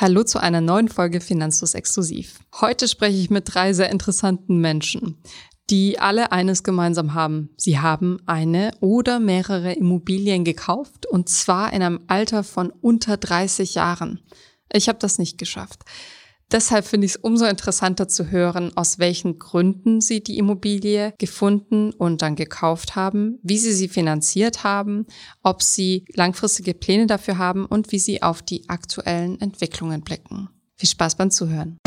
Hallo zu einer neuen Folge Finanzlos Exklusiv. Heute spreche ich mit drei sehr interessanten Menschen, die alle eines gemeinsam haben. Sie haben eine oder mehrere Immobilien gekauft und zwar in einem Alter von unter 30 Jahren. Ich habe das nicht geschafft. Deshalb finde ich es umso interessanter zu hören, aus welchen Gründen Sie die Immobilie gefunden und dann gekauft haben, wie Sie sie finanziert haben, ob Sie langfristige Pläne dafür haben und wie Sie auf die aktuellen Entwicklungen blicken. Viel Spaß beim Zuhören.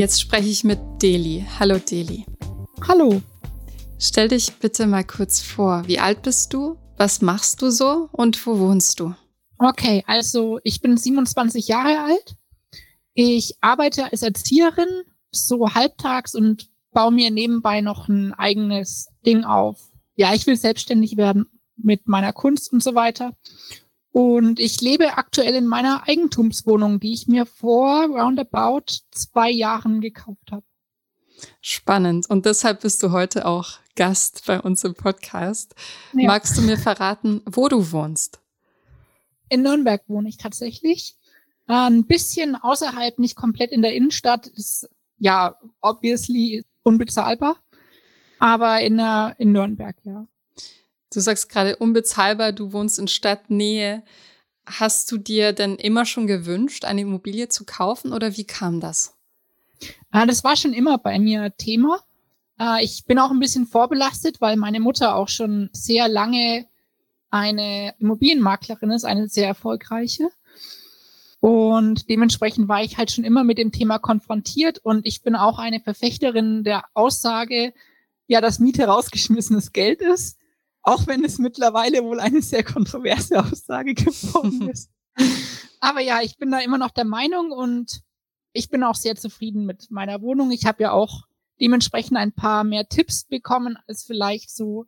Jetzt spreche ich mit Deli. Hallo Deli. Hallo. Stell dich bitte mal kurz vor. Wie alt bist du? Was machst du so und wo wohnst du? Okay, also ich bin 27 Jahre alt. Ich arbeite als Erzieherin so halbtags und baue mir nebenbei noch ein eigenes Ding auf. Ja, ich will selbstständig werden mit meiner Kunst und so weiter. Und ich lebe aktuell in meiner Eigentumswohnung, die ich mir vor roundabout zwei Jahren gekauft habe. Spannend. Und deshalb bist du heute auch Gast bei uns im Podcast. Ja. Magst du mir verraten, wo du wohnst? In Nürnberg wohne ich tatsächlich. Ein bisschen außerhalb, nicht komplett in der Innenstadt, ist ja obviously unbezahlbar. Aber in, in Nürnberg, ja. Du sagst gerade unbezahlbar, du wohnst in Stadtnähe. Hast du dir denn immer schon gewünscht, eine Immobilie zu kaufen oder wie kam das? Ah, das war schon immer bei mir Thema. Ah, ich bin auch ein bisschen vorbelastet, weil meine Mutter auch schon sehr lange eine Immobilienmaklerin ist, eine sehr erfolgreiche. Und dementsprechend war ich halt schon immer mit dem Thema konfrontiert und ich bin auch eine Verfechterin der Aussage, ja, dass Miete rausgeschmissenes Geld ist auch wenn es mittlerweile wohl eine sehr kontroverse Aussage geworden ist. Aber ja, ich bin da immer noch der Meinung und ich bin auch sehr zufrieden mit meiner Wohnung. Ich habe ja auch dementsprechend ein paar mehr Tipps bekommen als vielleicht so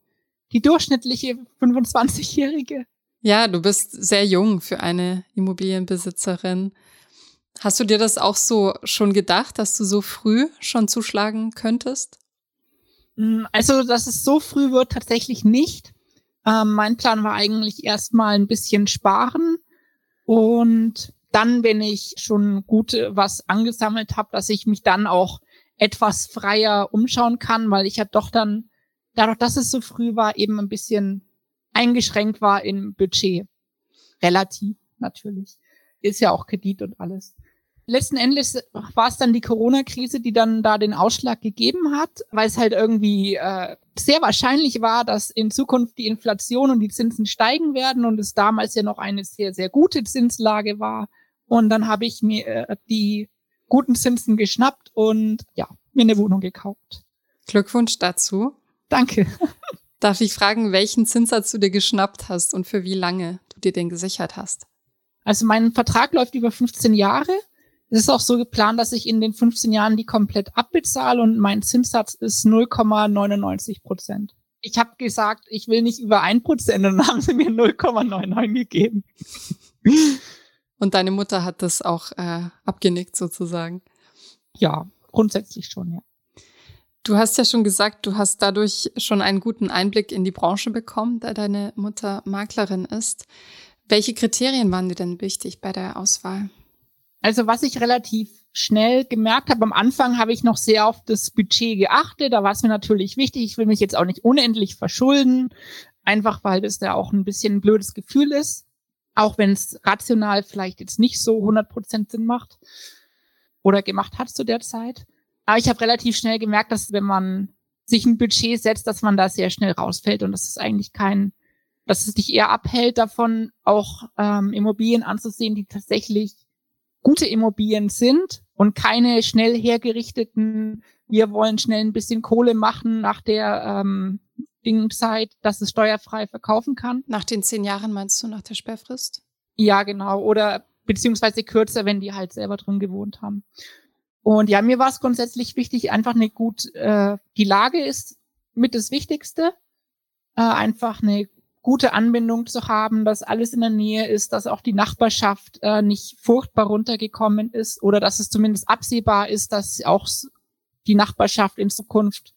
die durchschnittliche 25-Jährige. Ja, du bist sehr jung für eine Immobilienbesitzerin. Hast du dir das auch so schon gedacht, dass du so früh schon zuschlagen könntest? Mm, also, dass es so früh wird, tatsächlich nicht. Ähm, mein Plan war eigentlich erstmal ein bisschen sparen und dann, wenn ich schon gut was angesammelt habe, dass ich mich dann auch etwas freier umschauen kann, weil ich ja doch dann, dadurch, dass es so früh war, eben ein bisschen eingeschränkt war im Budget. Relativ, natürlich. Ist ja auch Kredit und alles. Letzten Endes war es dann die Corona-Krise, die dann da den Ausschlag gegeben hat, weil es halt irgendwie äh, sehr wahrscheinlich war, dass in Zukunft die Inflation und die Zinsen steigen werden und es damals ja noch eine sehr, sehr gute Zinslage war. Und dann habe ich mir äh, die guten Zinsen geschnappt und ja, mir eine Wohnung gekauft. Glückwunsch dazu. Danke. Darf ich fragen, welchen Zinssatz du dir geschnappt hast und für wie lange du dir den gesichert hast? Also mein Vertrag läuft über 15 Jahre es ist auch so geplant, dass ich in den 15 Jahren die komplett abbezahle und mein Zinssatz ist 0,99 Prozent. Ich habe gesagt, ich will nicht über ein Prozent und dann haben sie mir 0,99 gegeben. Und deine Mutter hat das auch äh, abgenickt sozusagen. Ja, grundsätzlich schon, ja. Du hast ja schon gesagt, du hast dadurch schon einen guten Einblick in die Branche bekommen, da deine Mutter Maklerin ist. Welche Kriterien waren dir denn wichtig bei der Auswahl? Also was ich relativ schnell gemerkt habe, am Anfang habe ich noch sehr auf das Budget geachtet. Da war es mir natürlich wichtig. Ich will mich jetzt auch nicht unendlich verschulden, einfach weil das da auch ein bisschen ein blödes Gefühl ist. Auch wenn es rational vielleicht jetzt nicht so 100% Sinn macht oder gemacht hat zu der Zeit. Aber ich habe relativ schnell gemerkt, dass wenn man sich ein Budget setzt, dass man da sehr schnell rausfällt und das ist eigentlich kein, dass es dich eher abhält davon, auch ähm, Immobilien anzusehen, die tatsächlich gute Immobilien sind und keine schnell hergerichteten, wir wollen schnell ein bisschen Kohle machen nach der ähm, Dingzeit, dass es steuerfrei verkaufen kann. Nach den zehn Jahren meinst du, nach der Sperrfrist? Ja, genau. Oder beziehungsweise kürzer, wenn die halt selber drin gewohnt haben. Und ja, mir war es grundsätzlich wichtig, einfach eine gut, äh, die Lage ist mit das Wichtigste. Äh, einfach eine gute Anbindung zu haben, dass alles in der Nähe ist, dass auch die Nachbarschaft äh, nicht furchtbar runtergekommen ist oder dass es zumindest absehbar ist, dass auch die Nachbarschaft in Zukunft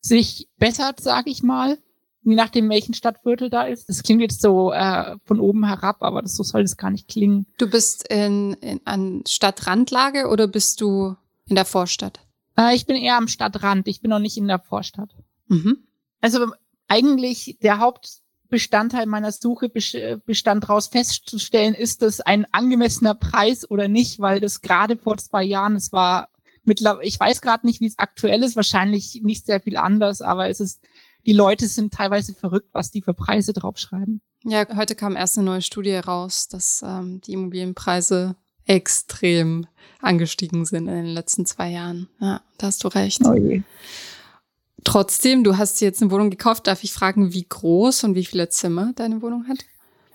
sich bessert, sage ich mal, je nachdem, welchen Stadtviertel da ist. Das klingt jetzt so äh, von oben herab, aber das, so soll es gar nicht klingen. Du bist in, in an Stadtrandlage oder bist du in der Vorstadt? Äh, ich bin eher am Stadtrand. Ich bin noch nicht in der Vorstadt. Mhm. Also eigentlich der Hauptbestandteil meiner Suche bestand daraus festzustellen, ist das ein angemessener Preis oder nicht, weil das gerade vor zwei Jahren, es war mittlerweile, ich weiß gerade nicht, wie es aktuell ist, wahrscheinlich nicht sehr viel anders, aber es ist, die Leute sind teilweise verrückt, was die für Preise draufschreiben. Ja, heute kam erst eine neue Studie raus, dass ähm, die Immobilienpreise extrem angestiegen sind in den letzten zwei Jahren. Ja, da hast du recht. Oh je. Trotzdem, du hast jetzt eine Wohnung gekauft. Darf ich fragen, wie groß und wie viele Zimmer deine Wohnung hat?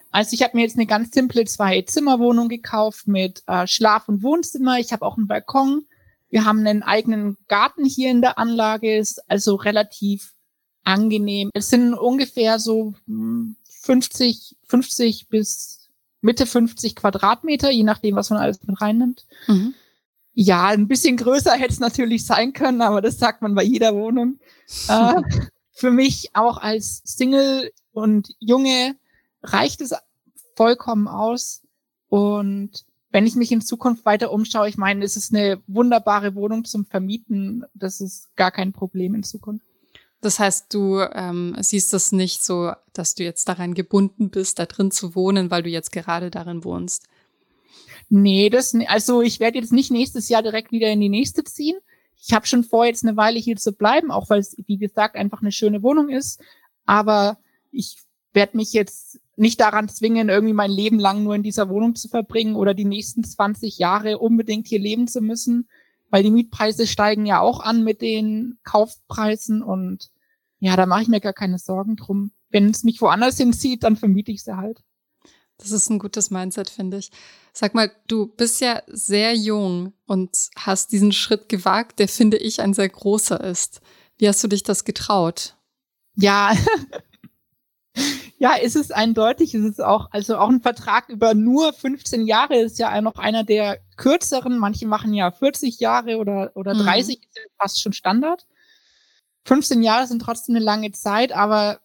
Also ich habe mir jetzt eine ganz simple Zwei-Zimmer-Wohnung gekauft mit äh, Schlaf- und Wohnzimmer. Ich habe auch einen Balkon. Wir haben einen eigenen Garten hier in der Anlage, ist also relativ angenehm. Es sind ungefähr so 50, hm, 50 bis Mitte 50 Quadratmeter, je nachdem, was man alles mit reinnimmt. Mhm. Ja, ein bisschen größer hätte es natürlich sein können, aber das sagt man bei jeder Wohnung. äh, für mich auch als Single und Junge reicht es vollkommen aus. Und wenn ich mich in Zukunft weiter umschaue, ich meine, es ist eine wunderbare Wohnung zum Vermieten. Das ist gar kein Problem in Zukunft. Das heißt, du ähm, siehst das nicht so, dass du jetzt daran gebunden bist, da drin zu wohnen, weil du jetzt gerade darin wohnst. Nee, das also ich werde jetzt nicht nächstes Jahr direkt wieder in die nächste ziehen. Ich habe schon vor, jetzt eine Weile hier zu bleiben, auch weil es, wie gesagt, einfach eine schöne Wohnung ist. Aber ich werde mich jetzt nicht daran zwingen, irgendwie mein Leben lang nur in dieser Wohnung zu verbringen oder die nächsten 20 Jahre unbedingt hier leben zu müssen, weil die Mietpreise steigen ja auch an mit den Kaufpreisen und ja, da mache ich mir gar keine Sorgen drum. Wenn es mich woanders hinzieht, dann vermiete ich sie halt. Das ist ein gutes Mindset, finde ich. Sag mal, du bist ja sehr jung und hast diesen Schritt gewagt, der finde ich ein sehr großer ist. Wie hast du dich das getraut? Ja, ja, ist es eindeutig. Ist es auch, also auch ein Vertrag über nur 15 Jahre ist ja noch einer der kürzeren. Manche machen ja 40 Jahre oder, oder 30, mhm. ist ja fast schon Standard. 15 Jahre sind trotzdem eine lange Zeit, aber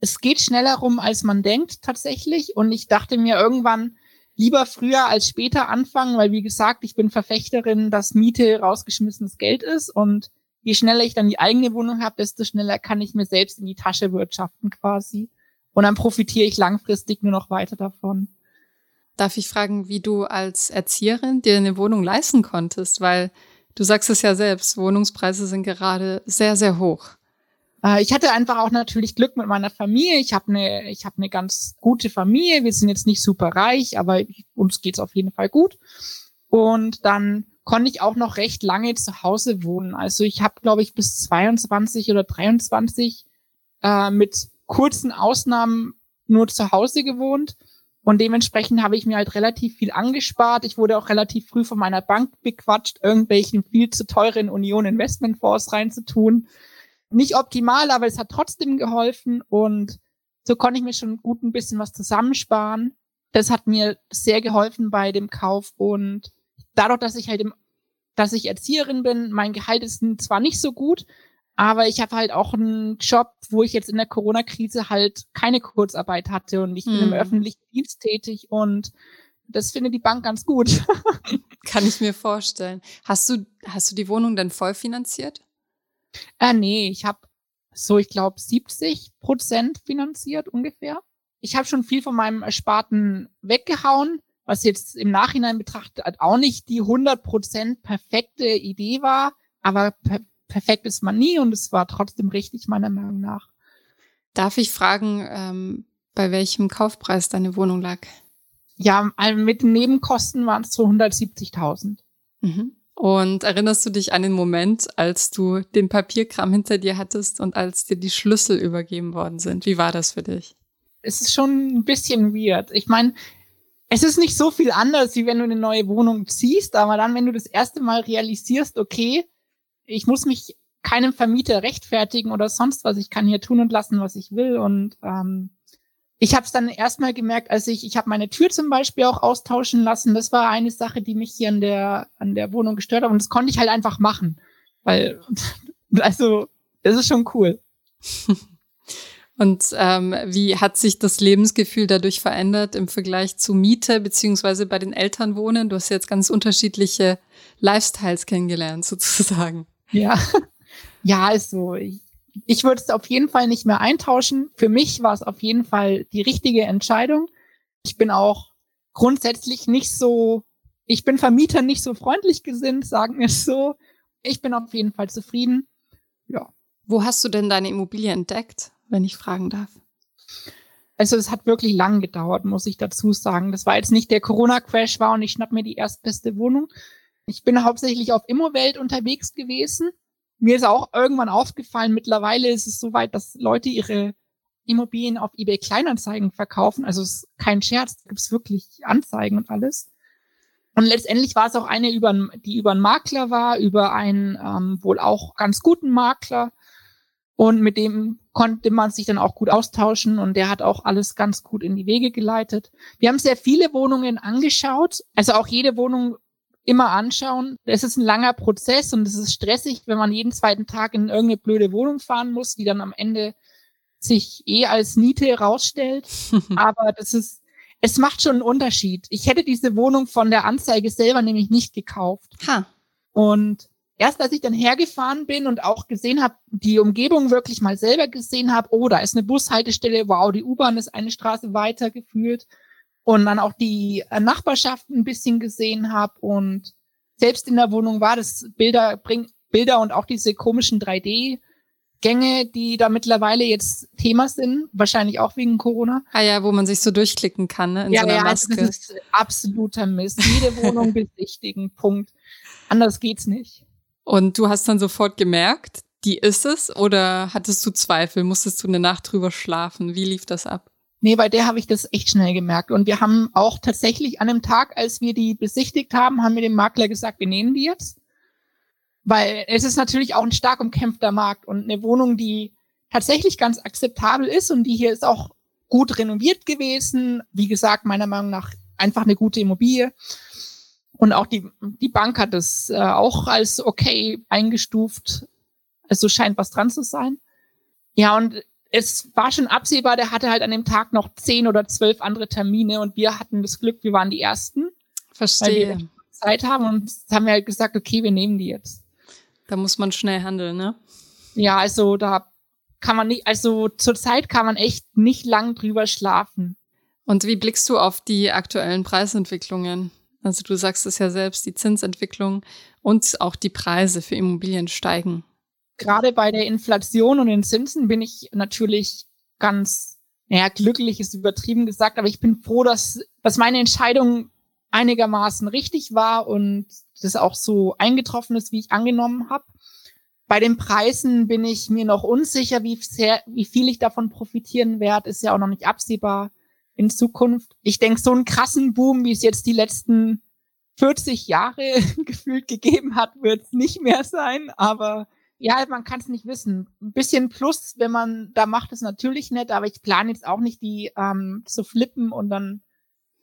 es geht schneller rum, als man denkt tatsächlich. Und ich dachte mir irgendwann lieber früher als später anfangen, weil wie gesagt, ich bin Verfechterin, dass Miete rausgeschmissenes Geld ist und je schneller ich dann die eigene Wohnung habe, desto schneller kann ich mir selbst in die Tasche wirtschaften quasi. Und dann profitiere ich langfristig nur noch weiter davon. Darf ich fragen, wie du als Erzieherin dir eine Wohnung leisten konntest? Weil du sagst es ja selbst, Wohnungspreise sind gerade sehr, sehr hoch. Äh, ich hatte einfach auch natürlich Glück mit meiner Familie. Ich habe eine, ich habe eine ganz gute Familie. Wir sind jetzt nicht super reich, aber uns geht's auf jeden Fall gut. Und dann konnte ich auch noch recht lange zu Hause wohnen. Also ich habe, glaube ich, bis 22 oder 23 äh, mit kurzen Ausnahmen nur zu Hause gewohnt. Und dementsprechend habe ich mir halt relativ viel angespart. Ich wurde auch relativ früh von meiner Bank bequatscht, irgendwelchen viel zu teuren Union Investmentfonds reinzutun. Nicht optimal, aber es hat trotzdem geholfen und so konnte ich mir schon gut ein bisschen was zusammensparen. Das hat mir sehr geholfen bei dem Kauf und dadurch, dass ich halt im, dass ich Erzieherin bin, mein Gehalt ist zwar nicht so gut, aber ich habe halt auch einen Job, wo ich jetzt in der Corona-Krise halt keine Kurzarbeit hatte und ich bin im hm. öffentlichen Dienst tätig und das findet die Bank ganz gut. Kann ich mir vorstellen. Hast du, hast du die Wohnung denn voll finanziert? Äh, nee, ich habe so, ich glaube, 70 Prozent finanziert ungefähr. Ich habe schon viel von meinem Ersparten weggehauen, was jetzt im Nachhinein betrachtet auch nicht die 100 Prozent perfekte Idee war, aber per perfekt ist man nie und es war trotzdem richtig, meiner Meinung nach. Darf ich fragen, ähm, bei welchem Kaufpreis deine Wohnung lag? Ja, mit den Nebenkosten waren es so 170.000. Mhm. Und erinnerst du dich an den Moment, als du den Papierkram hinter dir hattest und als dir die Schlüssel übergeben worden sind? Wie war das für dich? Es ist schon ein bisschen weird. Ich meine, es ist nicht so viel anders, wie wenn du eine neue Wohnung ziehst, aber dann, wenn du das erste Mal realisierst, okay, ich muss mich keinem Vermieter rechtfertigen oder sonst was. Ich kann hier tun und lassen, was ich will. Und ähm, ich habe es dann erstmal gemerkt, als ich, ich habe meine Tür zum Beispiel auch austauschen lassen. Das war eine Sache, die mich hier an der, an der Wohnung gestört hat. Und das konnte ich halt einfach machen. Weil, also, das ist schon cool. Und ähm, wie hat sich das Lebensgefühl dadurch verändert im Vergleich zu Miete beziehungsweise bei den Eltern wohnen? Du hast jetzt ganz unterschiedliche Lifestyles kennengelernt sozusagen. Ja, ja, ist so. Ich, ich würde es auf jeden Fall nicht mehr eintauschen. Für mich war es auf jeden Fall die richtige Entscheidung. Ich bin auch grundsätzlich nicht so, ich bin Vermieter nicht so freundlich gesinnt, sagen wir es so. Ich bin auf jeden Fall zufrieden. Ja. Wo hast du denn deine Immobilie entdeckt? wenn ich fragen darf? Also es hat wirklich lang gedauert, muss ich dazu sagen. Das war jetzt nicht der Corona-Crash war und ich schnapp mir die erstbeste Wohnung. Ich bin hauptsächlich auf Immowelt unterwegs gewesen. Mir ist auch irgendwann aufgefallen, mittlerweile ist es so weit, dass Leute ihre Immobilien auf eBay Kleinanzeigen verkaufen. Also es ist kein Scherz, da gibt es wirklich Anzeigen und alles. Und letztendlich war es auch eine, über, die über einen Makler war, über einen ähm, wohl auch ganz guten Makler. Und mit dem konnte man sich dann auch gut austauschen und der hat auch alles ganz gut in die Wege geleitet. Wir haben sehr viele Wohnungen angeschaut, also auch jede Wohnung immer anschauen. Es ist ein langer Prozess und es ist stressig, wenn man jeden zweiten Tag in irgendeine blöde Wohnung fahren muss, die dann am Ende sich eh als Niete rausstellt. Aber das ist, es macht schon einen Unterschied. Ich hätte diese Wohnung von der Anzeige selber nämlich nicht gekauft. Ha. Und erst als ich dann hergefahren bin und auch gesehen habe, die Umgebung wirklich mal selber gesehen habe, oh, da ist eine Bushaltestelle, wow, die U-Bahn ist eine Straße weiter geführt und dann auch die äh, Nachbarschaft ein bisschen gesehen habe und selbst in der Wohnung war das Bilder bringt Bilder und auch diese komischen 3D Gänge, die da mittlerweile jetzt Thema sind, wahrscheinlich auch wegen Corona. Ah ja, wo man sich so durchklicken kann, ne? In ja, so einer ja, also Maske. das ist absoluter Mist. Jede Wohnung besichtigen, Punkt. Anders geht's nicht. Und du hast dann sofort gemerkt, die ist es oder hattest du Zweifel? Musstest du eine Nacht drüber schlafen? Wie lief das ab? Nee, bei der habe ich das echt schnell gemerkt. Und wir haben auch tatsächlich an dem Tag, als wir die besichtigt haben, haben wir dem Makler gesagt, wir nehmen die jetzt. Weil es ist natürlich auch ein stark umkämpfter Markt und eine Wohnung, die tatsächlich ganz akzeptabel ist und die hier ist auch gut renoviert gewesen. Wie gesagt, meiner Meinung nach einfach eine gute Immobilie. Und auch die, die Bank hat es äh, auch als okay eingestuft. Also scheint was dran zu sein. Ja, und es war schon absehbar, der hatte halt an dem Tag noch zehn oder zwölf andere Termine und wir hatten das Glück, wir waren die Ersten. Verstehe. Weil wir Zeit haben und haben wir halt gesagt, okay, wir nehmen die jetzt. Da muss man schnell handeln, ne? Ja, also da kann man nicht, also zurzeit kann man echt nicht lang drüber schlafen. Und wie blickst du auf die aktuellen Preisentwicklungen? Also du sagst es ja selbst, die Zinsentwicklung und auch die Preise für Immobilien steigen. Gerade bei der Inflation und den Zinsen bin ich natürlich ganz, naja, glücklich ist übertrieben gesagt, aber ich bin froh, dass, dass meine Entscheidung einigermaßen richtig war und das auch so eingetroffen ist, wie ich angenommen habe. Bei den Preisen bin ich mir noch unsicher, wie, sehr, wie viel ich davon profitieren werde, ist ja auch noch nicht absehbar in Zukunft. Ich denke, so einen krassen Boom, wie es jetzt die letzten 40 Jahre gefühlt gegeben hat, wird es nicht mehr sein. Aber ja, man kann es nicht wissen. Ein bisschen Plus, wenn man da macht, ist natürlich nett, aber ich plane jetzt auch nicht, die ähm, zu flippen und dann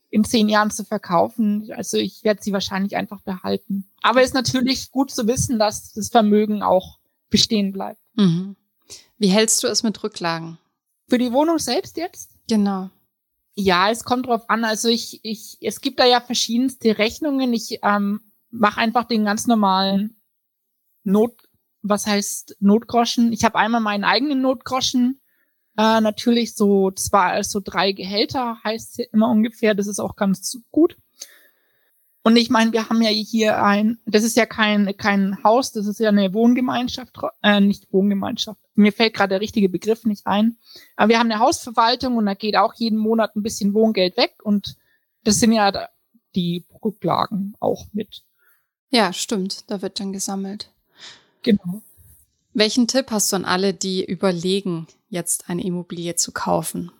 in zehn Jahren zu verkaufen. Also ich werde sie wahrscheinlich einfach behalten. Aber es ist natürlich gut zu wissen, dass das Vermögen auch bestehen bleibt. Mhm. Wie hältst du es mit Rücklagen? Für die Wohnung selbst jetzt? Genau. Ja, es kommt drauf an. Also ich, ich, es gibt da ja verschiedenste Rechnungen. Ich ähm, mache einfach den ganz normalen Not, was heißt Notgroschen. Ich habe einmal meinen eigenen Notgroschen. Äh, natürlich so zwei, also drei Gehälter heißt immer ungefähr. Das ist auch ganz gut. Und ich meine, wir haben ja hier ein, das ist ja kein, kein Haus, das ist ja eine Wohngemeinschaft, äh, nicht Wohngemeinschaft. Mir fällt gerade der richtige Begriff nicht ein. Aber wir haben eine Hausverwaltung und da geht auch jeden Monat ein bisschen Wohngeld weg und das sind ja die Rücklagen auch mit. Ja, stimmt. Da wird dann gesammelt. Genau. Welchen Tipp hast du an alle, die überlegen, jetzt eine Immobilie zu kaufen?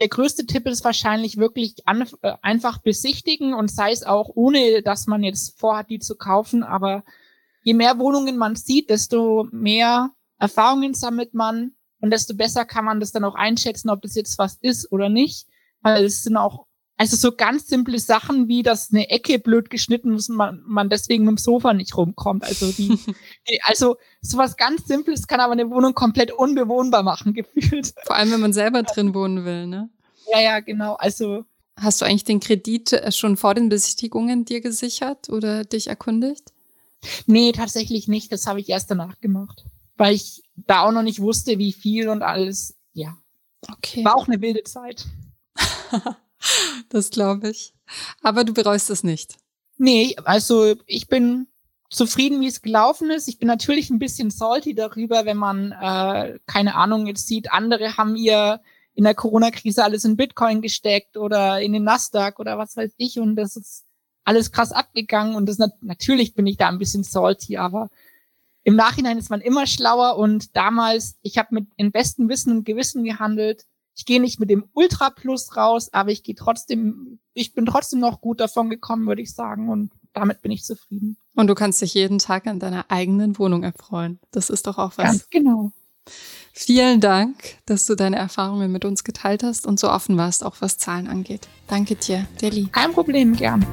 der größte Tipp ist wahrscheinlich wirklich an, äh, einfach besichtigen und sei es auch ohne, dass man jetzt vorhat, die zu kaufen. Aber je mehr Wohnungen man sieht, desto mehr Erfahrungen sammelt man und desto besser kann man das dann auch einschätzen, ob das jetzt was ist oder nicht. Weil es sind auch Also so ganz simple Sachen wie, dass eine Ecke blöd geschnitten ist und man, man deswegen mit dem Sofa nicht rumkommt. Also die, die, also sowas ganz Simples kann aber eine Wohnung komplett unbewohnbar machen, gefühlt. Vor allem, wenn man selber drin wohnen will, ne? Ja, ja, genau. Also. Hast du eigentlich den Kredit äh, schon vor den Besichtigungen dir gesichert oder dich erkundigt? Nee, tatsächlich nicht. Das habe ich erst danach gemacht. Weil ich da auch noch nicht wusste, wie viel und alles. Ja. Okay. War auch eine wilde Zeit. das glaube ich. Aber du bereust es nicht. Nee, also ich bin zufrieden, wie es gelaufen ist. Ich bin natürlich ein bisschen salty darüber, wenn man, äh, keine Ahnung, jetzt sieht, andere haben ihr in der Corona-Krise alles in Bitcoin gesteckt oder in den Nasdaq oder was weiß ich und das ist alles krass abgegangen und das natürlich bin ich da ein bisschen salty, aber im Nachhinein ist man immer schlauer und damals, ich habe mit im besten Wissen und Gewissen gehandelt ich gehe nicht mit dem Ultra Plus raus, aber ich gehe trotzdem, ich bin trotzdem noch gut davon gekommen, würde ich sagen. Und damit bin ich zufrieden. Und du kannst dich jeden Tag an deiner eigenen Wohnung erfreuen. Das ist doch auch was. Ganz genau. Vielen Dank, dass du deine Erfahrungen mit uns geteilt hast und so offen warst, auch was Zahlen angeht. Danke dir, Deli. Kein Problem, gern.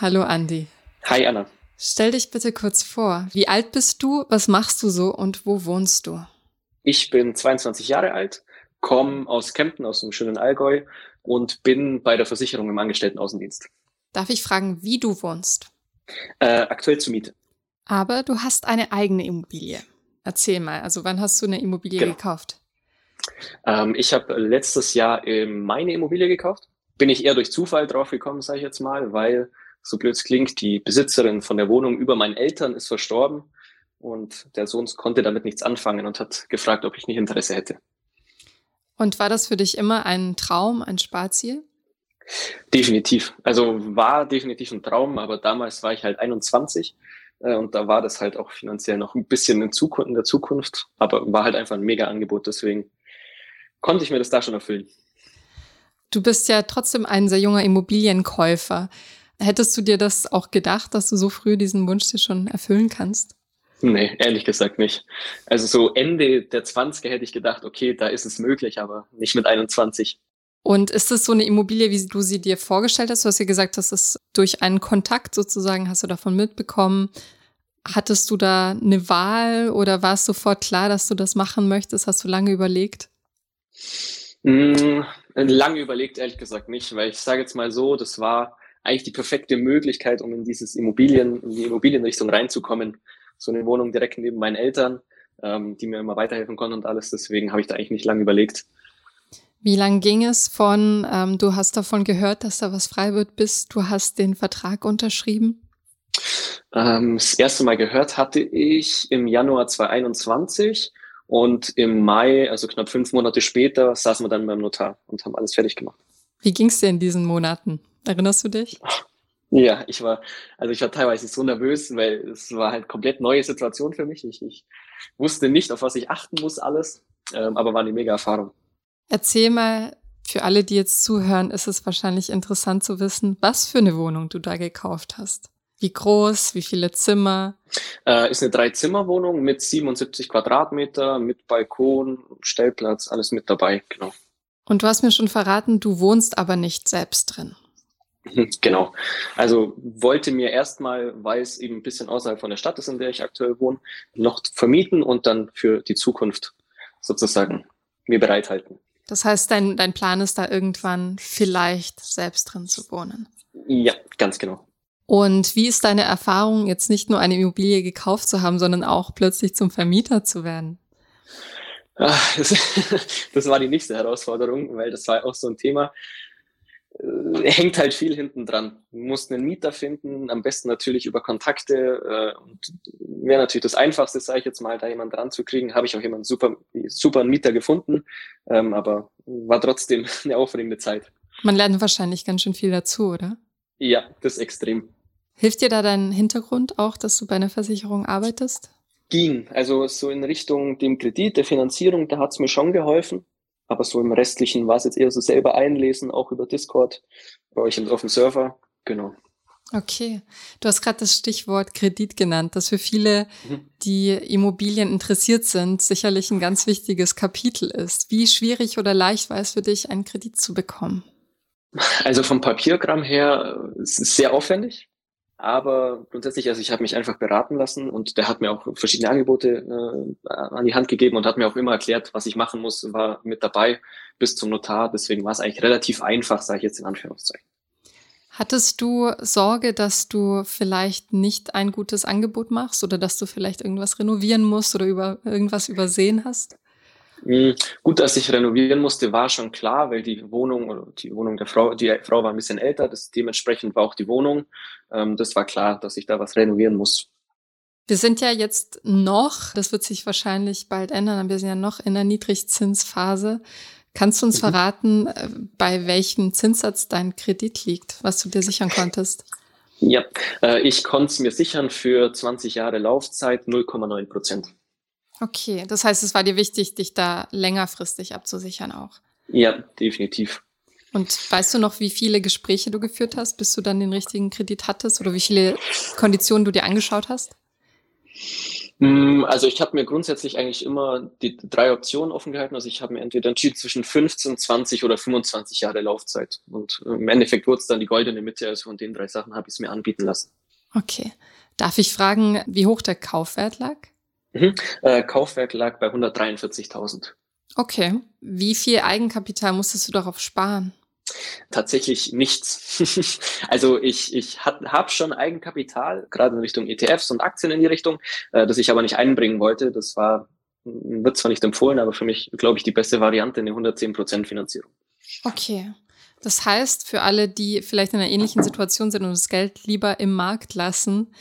Hallo Andi. Hi Anna. Stell dich bitte kurz vor. Wie alt bist du? Was machst du so und wo wohnst du? Ich bin 22 Jahre alt, komme aus Kempten, aus dem schönen Allgäu und bin bei der Versicherung im Angestelltenaußendienst. Darf ich fragen, wie du wohnst? Äh, aktuell zur Miete. Aber du hast eine eigene Immobilie. Erzähl mal, also wann hast du eine Immobilie genau. gekauft? Ähm, ich habe letztes Jahr meine Immobilie gekauft. Bin ich eher durch Zufall drauf gekommen, sage ich jetzt mal, weil so blöd es klingt, die Besitzerin von der Wohnung über meinen Eltern ist verstorben und der Sohn konnte damit nichts anfangen und hat gefragt, ob ich nicht Interesse hätte. Und war das für dich immer ein Traum, ein Sparziel? Definitiv. Also war definitiv ein Traum, aber damals war ich halt 21 äh, und da war das halt auch finanziell noch ein bisschen in, Zukunft, in der Zukunft, aber war halt einfach ein mega Angebot, deswegen konnte ich mir das da schon erfüllen. Du bist ja trotzdem ein sehr junger Immobilienkäufer. Hättest du dir das auch gedacht, dass du so früh diesen Wunsch dir schon erfüllen kannst? Nee, ehrlich gesagt nicht. Also so Ende der 20er hätte ich gedacht, okay, da ist es möglich, aber nicht mit 21. Und ist es so eine Immobilie, wie du sie dir vorgestellt hast? Du hast ja gesagt, dass es durch einen Kontakt sozusagen hast du davon mitbekommen. Hattest du da eine Wahl oder war es sofort klar, dass du das machen möchtest? Hast du lange überlegt? Mm, lange überlegt, ehrlich gesagt nicht, weil ich sage jetzt mal so, das war eigentlich die perfekte Möglichkeit, um in dieses Immobilien, in die Immobilienrichtung reinzukommen. So eine Wohnung direkt neben meinen Eltern, ähm, die mir immer weiterhelfen konnten und alles. Deswegen habe ich da eigentlich nicht lange überlegt. Wie lang ging es von, ähm, du hast davon gehört, dass da was frei wird, bis du hast den Vertrag unterschrieben? Ähm, das erste Mal gehört hatte ich im Januar 2021 und im Mai, also knapp fünf Monate später, saßen wir dann beim Notar und haben alles fertig gemacht. Wie ging es dir in diesen Monaten? Erinnerst du dich? Ja, ich war, also ich war teilweise so nervös, weil es war halt komplett neue Situation für mich. Ich, ich wusste nicht, auf was ich achten muss, alles, ähm, aber war eine mega Erfahrung. Erzähl mal, für alle, die jetzt zuhören, ist es wahrscheinlich interessant zu wissen, was für eine Wohnung du da gekauft hast. Wie groß, wie viele Zimmer? Äh, ist eine Drei-Zimmer-Wohnung mit 77 Quadratmeter, mit Balkon, Stellplatz, alles mit dabei, genau. Und du hast mir schon verraten, du wohnst aber nicht selbst drin. Genau. Also wollte mir erstmal, weil es eben ein bisschen außerhalb von der Stadt ist, in der ich aktuell wohne, noch vermieten und dann für die Zukunft sozusagen mir bereithalten. Das heißt, dein, dein Plan ist da irgendwann vielleicht selbst drin zu wohnen. Ja, ganz genau. Und wie ist deine Erfahrung, jetzt nicht nur eine Immobilie gekauft zu haben, sondern auch plötzlich zum Vermieter zu werden? Ach, das, das war die nächste Herausforderung, weil das war auch so ein Thema äh, hängt halt viel hinten dran. Du musst einen Mieter finden, am besten natürlich über Kontakte. Äh, und wäre natürlich das Einfachste, sage ich jetzt mal, da jemanden dran zu kriegen. Habe ich auch jemanden super, super Mieter gefunden, ähm, aber war trotzdem eine aufregende Zeit. Man lernt wahrscheinlich ganz schön viel dazu, oder? Ja, das ist extrem. Hilft dir da dein Hintergrund auch, dass du bei einer Versicherung arbeitest? Ging. Also so in Richtung dem Kredit, der Finanzierung, da hat's mir schon geholfen. Aber so im Restlichen war es jetzt eher so selber einlesen, auch über Discord, bei euch auf dem Server. Genau. Okay. Du hast gerade das Stichwort Kredit genannt, das für viele, mhm. die Immobilien interessiert sind, sicherlich ein ganz wichtiges Kapitel ist. Wie schwierig oder leicht war es für dich, einen Kredit zu bekommen? Also vom Papierkram her es ist sehr aufwendig, aber grundsätzlich, also ich habe mich einfach beraten lassen und der hat mir auch verschiedene Angebote äh, an die Hand gegeben und hat mir auch immer erklärt, was ich machen muss, war mit dabei bis zum Notar. Deswegen war es eigentlich relativ einfach, sage ich jetzt in Anführungszeichen. Hattest du Sorge, dass du vielleicht nicht ein gutes Angebot machst oder dass du vielleicht irgendwas renovieren musst oder über irgendwas übersehen hast? Hm, gut, dass ich renovieren musste, war schon klar, weil die Wohnung oder die Wohnung der Frau, die Frau war ein bisschen älter, das dementsprechend war auch die Wohnung. Ähm, das war klar, dass ich da was renovieren muss. Wir sind ja jetzt noch, das wird sich wahrscheinlich bald ändern, aber wir sind ja noch in der Niedrigzinsphase. Kannst du uns mhm. verraten, äh, bei welchem Zinssatz dein Kredit liegt, was du dir sichern konntest? Ja, äh, ich konnte es mir sichern für 20 Jahre Laufzeit 0,9 Prozent. Okay, das heißt, es war dir wichtig, dich da längerfristig abzusichern auch. Ja, definitiv. Und weißt du noch, wie viele Gespräche du geführt hast, bis du dann den richtigen Kredit hattest oder wie viele Konditionen du dir angeschaut hast? Mm, also ich habe mir grundsätzlich eigentlich immer die drei Optionen offen gehalten. Also ich habe mir entweder entschieden zwischen 15, 20 oder 25 Jahre Laufzeit. Und im Endeffekt wurde es dann die goldene Mitte. Also von den drei Sachen habe ich es mir anbieten lassen. Okay. Darf ich fragen, wie hoch der Kaufwert lag? Mhm. Äh, Kaufwert lag bei 143.000. Okay. Wie viel Eigenkapital musstest du darauf sparen? Tatsächlich nichts. also ich, ich habe schon Eigenkapital, gerade in Richtung ETFs und Aktien in die Richtung, äh, das ich aber nicht einbringen wollte. Das war, wird zwar nicht empfohlen, aber für mich, glaube ich, die beste Variante, eine 110% Finanzierung. Okay. Das heißt, für alle, die vielleicht in einer ähnlichen Situation sind und das Geld lieber im Markt lassen,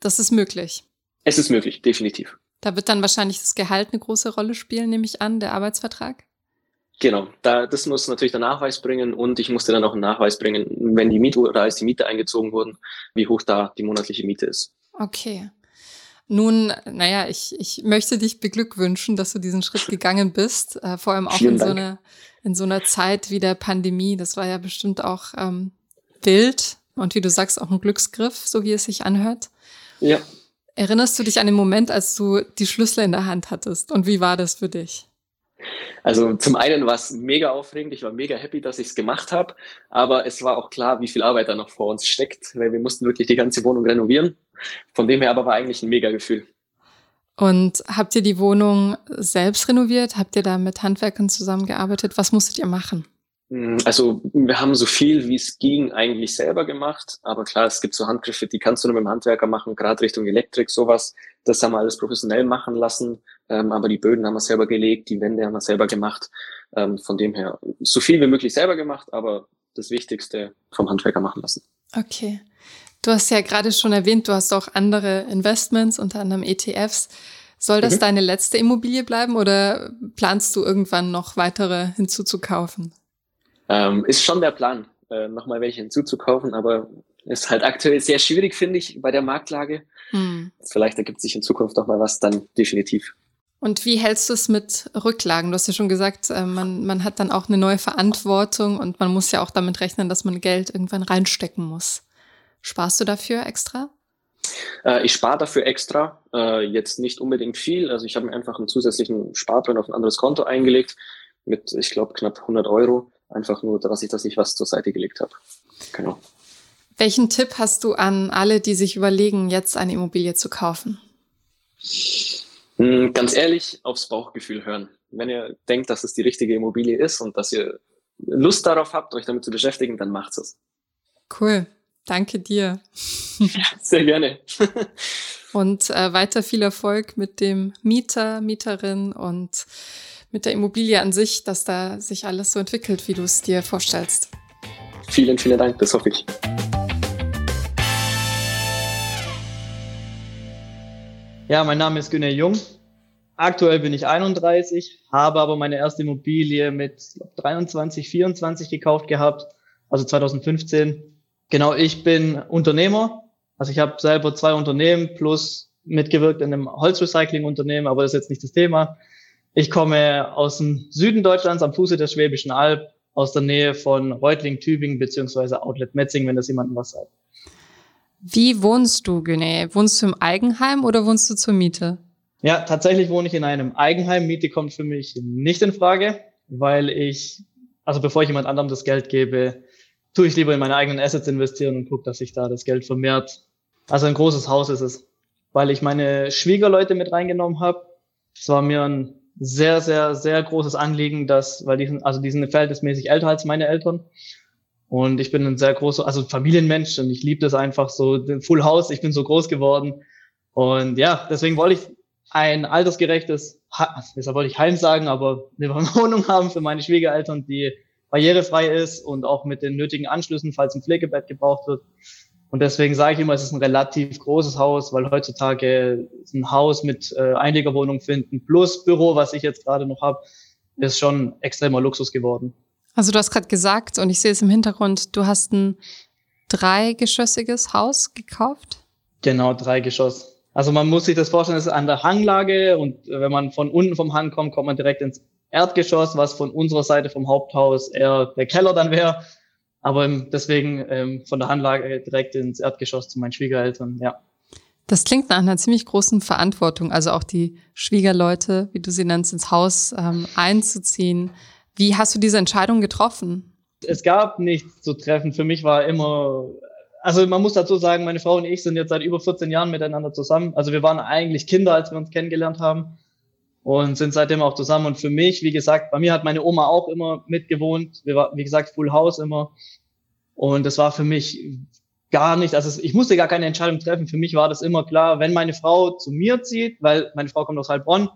das ist möglich. Es ist möglich, definitiv. Da wird dann wahrscheinlich das Gehalt eine große Rolle spielen, nehme ich an, der Arbeitsvertrag. Genau, da, das muss natürlich der Nachweis bringen und ich musste dann auch einen Nachweis bringen, wenn die Miete oder als die Miete eingezogen wurden, wie hoch da die monatliche Miete ist. Okay. Nun, naja, ich, ich möchte dich beglückwünschen, dass du diesen Schritt gegangen bist, äh, vor allem auch in so, einer, in so einer Zeit wie der Pandemie. Das war ja bestimmt auch ähm, wild und wie du sagst, auch ein Glücksgriff, so wie es sich anhört. Ja. Erinnerst du dich an den Moment, als du die Schlüssel in der Hand hattest und wie war das für dich? Also zum einen war es mega aufregend, ich war mega happy, dass ich es gemacht habe, aber es war auch klar, wie viel Arbeit da noch vor uns steckt, weil wir mussten wirklich die ganze Wohnung renovieren. Von dem her aber war eigentlich ein mega Gefühl. Und habt ihr die Wohnung selbst renoviert? Habt ihr da mit Handwerkern zusammengearbeitet? Was musstet ihr machen? Mm, also wir haben so viel, wie es ging, eigentlich selber gemacht. Aber klar, es gibt so Handgriffe, die kannst du nur mit dem Handwerker machen, gerade Richtung Elektrik, sowas. Das haben wir alles professionell machen lassen. Ähm, aber die Böden haben wir selber gelegt, die Wände haben wir selber gemacht. Ähm, von dem her so viel wie möglich selber gemacht, aber das Wichtigste vom Handwerker machen lassen. Okay. Du hast ja gerade schon erwähnt, du hast auch andere Investments, unter anderem ETFs. Soll das mhm. deine letzte Immobilie bleiben oder planst du irgendwann noch weitere hinzuzukaufen? Ähm, ist schon der Plan, äh, nochmal welche hinzuzukaufen, aber ist halt aktuell sehr schwierig, finde ich, bei der Marktlage. Hm. Vielleicht ergibt sich in Zukunft noch mal was, dann definitiv. Und wie hältst du es mit Rücklagen? Du hast ja schon gesagt, äh, man, man hat dann auch eine neue Verantwortung und man muss ja auch damit rechnen, dass man Geld irgendwann reinstecken muss. Sparst du dafür extra? Äh, ich spare dafür extra, äh, jetzt nicht unbedingt viel. Also ich habe mir einfach einen zusätzlichen Sparplan auf ein anderes Konto eingelegt mit, ich glaube, knapp 100 Euro. Einfach nur, dass ich, dass ich was zur Seite gelegt habe. Genau. Welchen Tipp hast du an alle, die sich überlegen, jetzt eine Immobilie zu kaufen? Hm, ganz ehrlich, aufs Bauchgefühl hören. Wenn ihr denkt, dass es die richtige Immobilie ist und dass ihr Lust darauf habt, euch damit zu beschäftigen, dann macht es. Cool. Danke dir. Ja, sehr gerne. und äh, weiter viel Erfolg mit dem Mieter, Mieterin und mit der Immobilie an sich, dass da sich alles so entwickelt, wie du es dir vorstellst. Vielen, vielen Dank, das hoffe ich. Ja, mein Name ist Günter Jung. Aktuell bin ich 31, habe aber meine erste Immobilie mit 23, 24 gekauft gehabt, also 2015. Genau, ich bin Unternehmer. Also ich habe selber zwei Unternehmen plus mitgewirkt in einem Holzrecycling-Unternehmen, aber das ist jetzt nicht das Thema. Ich komme aus dem Süden Deutschlands am Fuße der Schwäbischen Alb, aus der Nähe von Reutling, Tübingen beziehungsweise Outlet Metzing, wenn das jemandem was sagt. Wie wohnst du, Güne? Wohnst du im Eigenheim oder wohnst du zur Miete? Ja, tatsächlich wohne ich in einem Eigenheim. Miete kommt für mich nicht in Frage, weil ich, also bevor ich jemand anderem das Geld gebe, tue ich lieber in meine eigenen Assets investieren und gucke, dass sich da das Geld vermehrt. Also ein großes Haus ist es, weil ich meine Schwiegerleute mit reingenommen habe. Es war mir ein sehr, sehr, sehr großes Anliegen, dass, weil die sind, also die sind verhältnismäßig älter als meine Eltern. Und ich bin ein sehr großer, also Familienmensch und ich liebe das einfach so, den Full House, ich bin so groß geworden. Und ja, deswegen wollte ich ein altersgerechtes, deshalb wollte ich Heim sagen, aber eine Wohnung haben für meine Schwiegereltern, die barrierefrei ist und auch mit den nötigen Anschlüssen, falls ein Pflegebett gebraucht wird. Und deswegen sage ich immer, es ist ein relativ großes Haus, weil heutzutage ein Haus mit äh, Einliegerwohnung finden plus Büro, was ich jetzt gerade noch habe, ist schon extremer Luxus geworden. Also du hast gerade gesagt, und ich sehe es im Hintergrund, du hast ein dreigeschossiges Haus gekauft? Genau, drei Geschoss. Also man muss sich das vorstellen, es ist an der Hanglage und wenn man von unten vom Hang kommt, kommt man direkt ins Erdgeschoss, was von unserer Seite vom Haupthaus eher der Keller dann wäre. Aber deswegen ähm, von der Hanglage direkt ins Erdgeschoss zu meinen Schwiegereltern, ja. Das klingt nach einer ziemlich großen Verantwortung, also auch die Schwiegerleute, wie du sie nennst, ins Haus ähm, einzuziehen. Wie hast du diese Entscheidung getroffen? Es gab nichts zu treffen. Für mich war immer, also man muss dazu sagen, meine Frau und ich sind jetzt seit über 14 Jahren miteinander zusammen. Also wir waren eigentlich Kinder, als wir uns kennengelernt haben und sind seitdem auch zusammen. Und für mich, wie gesagt, bei mir hat meine Oma auch immer mitgewohnt. Wir waren, wie gesagt, Full House immer. Und das war für mich gar nicht, also ich musste gar keine Entscheidung treffen. Für mich war das immer klar, wenn meine Frau zu mir zieht, weil meine Frau kommt aus Heilbronn,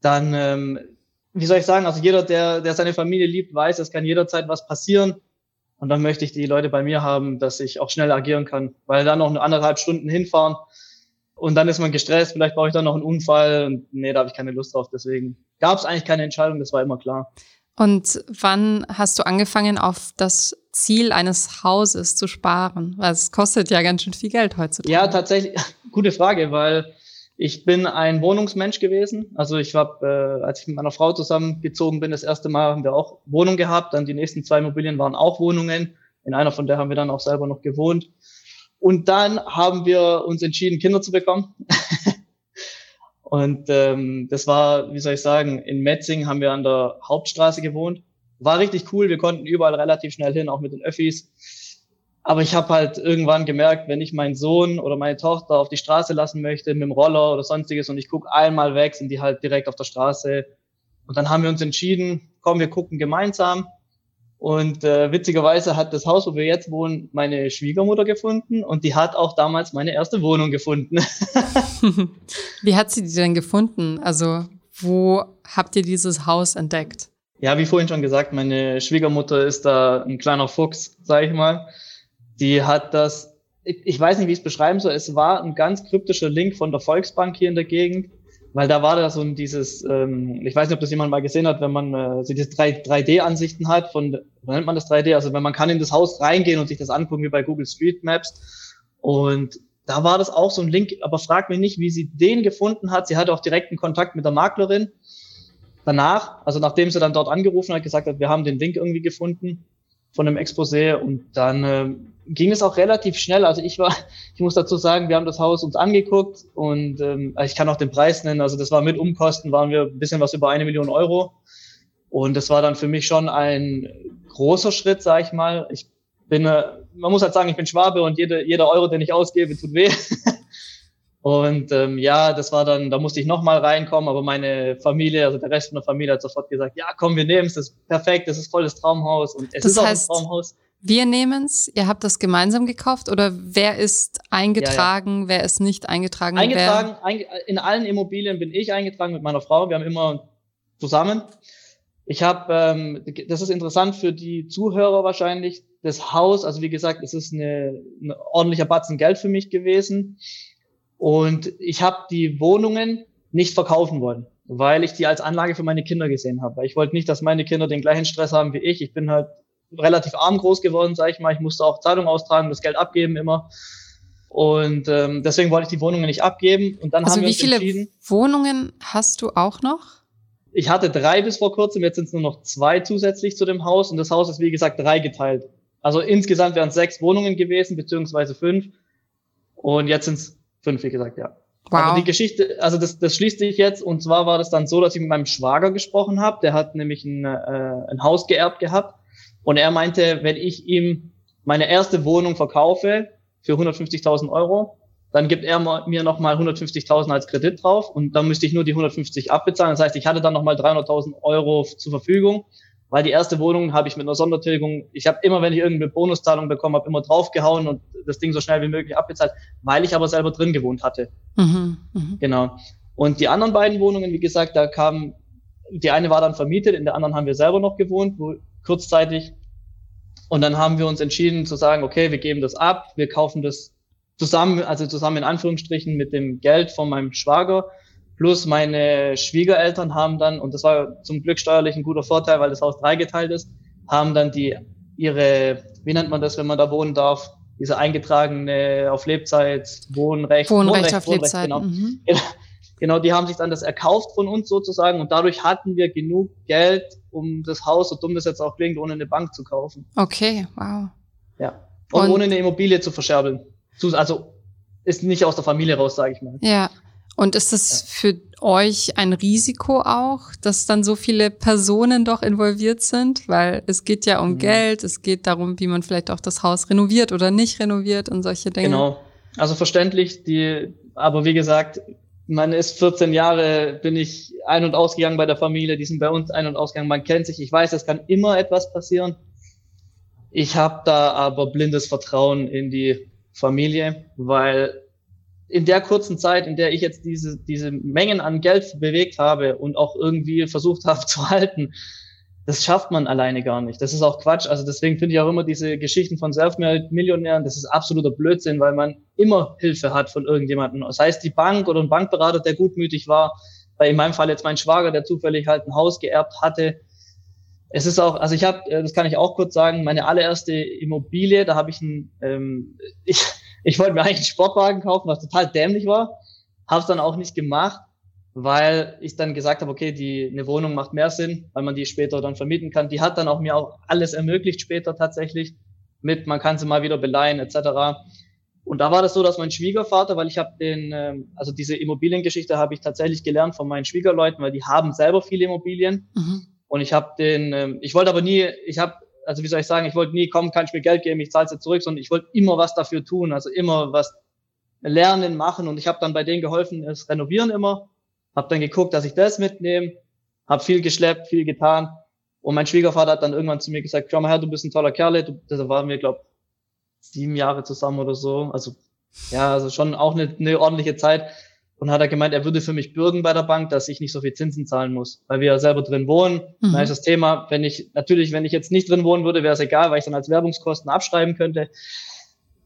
dann ähm, wie soll ich sagen, also jeder, der, der seine Familie liebt, weiß, es kann jederzeit was passieren. Und dann möchte ich die Leute bei mir haben, dass ich auch schnell agieren kann, weil dann noch eine anderthalb Stunden hinfahren und dann ist man gestresst, vielleicht brauche ich dann noch einen Unfall und nee, da habe ich keine Lust drauf. Deswegen gab es eigentlich keine Entscheidung, das war immer klar. Und wann hast du angefangen, auf das Ziel eines Hauses zu sparen? Weil es kostet ja ganz schön viel Geld heutzutage. Ja, tatsächlich, gute Frage, weil ich bin ein Wohnungsmensch gewesen. Also ich habe, äh, als ich mit meiner Frau zusammengezogen bin, das erste Mal haben wir auch Wohnung gehabt. Dann die nächsten zwei Immobilien waren auch Wohnungen. In einer von der haben wir dann auch selber noch gewohnt. Und dann haben wir uns entschieden, Kinder zu bekommen. und ähm, das war, wie soll ich sagen, in Metzing haben wir an der Hauptstraße gewohnt. War richtig cool. Wir konnten überall relativ schnell hin, auch mit den Öffis. Aber ich habe halt irgendwann gemerkt, wenn ich meinen Sohn oder meine Tochter auf die Straße lassen möchte mit dem Roller oder sonstiges und ich gucke einmal weg, sind die halt direkt auf der Straße. Und dann haben wir uns entschieden, komm, wir gucken gemeinsam. Und äh, witzigerweise hat das Haus, wo wir jetzt wohnen, meine Schwiegermutter gefunden und die hat auch damals meine erste Wohnung gefunden. wie hat sie die denn gefunden? Also wo habt ihr dieses Haus entdeckt? Ja, wie vorhin schon gesagt, meine Schwiegermutter ist da ein kleiner Fuchs, sag ich mal. Die hat das, ich, ich weiß nicht, wie ich es beschreiben soll, es war ein ganz kryptischer Link von der Volksbank hier in der Gegend, weil da war da so ein dieses, ähm, ich weiß nicht, ob das jemand mal gesehen hat, wenn man äh, so diese 3D-Ansichten hat von, wie nennt man das 3D? Also wenn man kann in das Haus reingehen und sich das angucken wie bei Google Street Maps und da war das auch so ein Link, aber frag mich nicht, wie sie den gefunden hat. Sie hatte auch direkten Kontakt mit der Maklerin. Danach, also nachdem sie dann dort angerufen hat, gesagt hat, wir haben den Link irgendwie gefunden von einem Exposé und dann äh, ging es auch relativ schnell. Also ich war, ich muss dazu sagen, wir haben das Haus uns angeguckt und ähm, ich kann auch den Preis nennen. Also das war mit Umkosten, waren wir ein bisschen was über eine Million Euro. Und das war dann für mich schon ein großer Schritt, sag ich mal. Ich bin, äh, man muss halt sagen, ich bin Schwabe und jede, jeder Euro, den ich ausgebe, tut weh. und ähm, ja, das war dann, da musste ich nochmal reinkommen, aber meine Familie, also der Rest der Familie hat sofort gesagt, ja, komm, wir nehmen es, das ist perfekt, das ist volles Traumhaus und es das ist heißt, auch ein Traumhaus. Wir nehmen's. Ihr habt das gemeinsam gekauft oder wer ist eingetragen, ja, ja. wer ist nicht eingetragen? Eingetragen, einge in allen Immobilien bin ich eingetragen mit meiner Frau. Wir haben immer zusammen. Ich habe, ähm, das ist interessant für die Zuhörer wahrscheinlich. Das Haus, also wie gesagt, es ist eine, ein ordentlicher Batzen Geld für mich gewesen. Und ich habe die Wohnungen nicht verkaufen wollen, weil ich die als Anlage für meine Kinder gesehen habe. Ich wollte nicht, dass meine Kinder den gleichen Stress haben wie ich. Ich bin halt relativ arm groß geworden, sage ich mal. Ich musste auch Zahlungen austragen, das Geld abgeben immer. Und ähm, deswegen wollte ich die Wohnungen nicht abgeben. Und dann also haben wir wie viele Wohnungen hast du auch noch? Ich hatte drei bis vor kurzem, jetzt sind es nur noch zwei zusätzlich zu dem Haus. Und das Haus ist, wie gesagt, drei geteilt. Also insgesamt wären es sechs Wohnungen gewesen, beziehungsweise fünf. Und jetzt sind es fünf, wie gesagt, ja. Wow. Aber die Geschichte, also das, das schließt sich jetzt. Und zwar war das dann so, dass ich mit meinem Schwager gesprochen habe. Der hat nämlich ein, äh, ein Haus geerbt gehabt. Und er meinte, wenn ich ihm meine erste Wohnung verkaufe für 150.000 Euro, dann gibt er mir nochmal 150.000 als Kredit drauf und dann müsste ich nur die 150 abbezahlen. Das heißt, ich hatte dann nochmal 300.000 Euro zur Verfügung, weil die erste Wohnung habe ich mit einer Sondertilgung, ich habe immer, wenn ich irgendeine Bonuszahlung bekommen habe, immer draufgehauen und das Ding so schnell wie möglich abbezahlt, weil ich aber selber drin gewohnt hatte. Mhm, mh. Genau. Und die anderen beiden Wohnungen, wie gesagt, da kam, die eine war dann vermietet, in der anderen haben wir selber noch gewohnt, wo kurzzeitig. Und dann haben wir uns entschieden zu sagen, okay, wir geben das ab, wir kaufen das zusammen, also zusammen in Anführungsstrichen mit dem Geld von meinem Schwager. Plus meine Schwiegereltern haben dann, und das war zum Glück steuerlich ein guter Vorteil, weil das Haus dreigeteilt ist, haben dann die ihre, wie nennt man das, wenn man da wohnen darf, diese eingetragene auf Lebzeit Wohnrecht. Wohnrecht, Wohnrecht auf Wohnrecht, Lebzeit. Genau. Mhm. genau, die haben sich dann das erkauft von uns sozusagen und dadurch hatten wir genug Geld, um das Haus, so dumm das jetzt auch klingt, ohne eine Bank zu kaufen. Okay, wow. Ja. Und, und ohne eine Immobilie zu verscherbeln also ist nicht aus der Familie raus, sage ich mal. Ja. Und ist es für euch ein Risiko auch, dass dann so viele Personen doch involviert sind? Weil es geht ja um mhm. Geld, es geht darum, wie man vielleicht auch das Haus renoviert oder nicht renoviert und solche Dinge. Genau. Also verständlich, die, aber wie gesagt, man ist 14 Jahre, bin ich ein- und ausgegangen bei der Familie, die sind bei uns ein- und ausgegangen, man kennt sich, ich weiß, es kann immer etwas passieren. Ich habe da aber blindes Vertrauen in die Familie, weil in der kurzen Zeit, in der ich jetzt diese, diese Mengen an Geld bewegt habe und auch irgendwie versucht habe zu halten, das schafft man alleine gar nicht. Das ist auch Quatsch. Also deswegen finde ich auch immer diese Geschichten von Selfmade-Millionären, das ist absoluter Blödsinn, weil man immer Hilfe hat von irgendjemandem. Das heißt, die Bank oder ein Bankberater, der gutmütig war, weil in meinem Fall jetzt mein Schwager, der zufällig halt ein Haus geerbt hatte, es ist auch, also ich habe, äh, das kann ich auch kurz sagen, meine allererste Immobilie, da habe ich ein, ähm, ich, ich wollte mir eigentlich einen Sportwagen kaufen, was total dämlich war, habe es dann auch nicht gemacht, weil ich dann gesagt habe, okay, die eine Wohnung macht mehr Sinn, weil man die später dann vermieten kann. Die hat dann auch mir auch alles ermöglicht später tatsächlich mit, man kann sie mal wieder beleihen etc. Und da war das so, dass mein Schwiegervater, weil ich habe den, ähm, also diese Immobiliengeschichte habe ich tatsächlich gelernt von meinen Schwiegerleuten, weil die haben selber viele Immobilien. Mhm. Und ich habe den, ähm, ich wollte aber nie, ich habe, also wie soll ich sagen, ich wollte nie, komm, kann ich mir Geld geben, ich zahle es zurück, sondern ich wollte immer was dafür tun, also immer was lernen, machen. Und ich habe dann bei denen geholfen, es renovieren immer, habe dann geguckt, dass ich das mitnehme, habe viel geschleppt, viel getan. Und mein Schwiegervater hat dann irgendwann zu mir gesagt, komm her, du bist ein toller Kerl. Du, da waren wir, glaube sieben Jahre zusammen oder so. Also ja, also schon auch eine, eine ordentliche Zeit. Und hat er gemeint, er würde für mich bürgen bei der Bank, dass ich nicht so viel Zinsen zahlen muss, weil wir ja selber drin wohnen. Mhm. Da ist das Thema, wenn ich, natürlich, wenn ich jetzt nicht drin wohnen würde, wäre es egal, weil ich dann als Werbungskosten abschreiben könnte.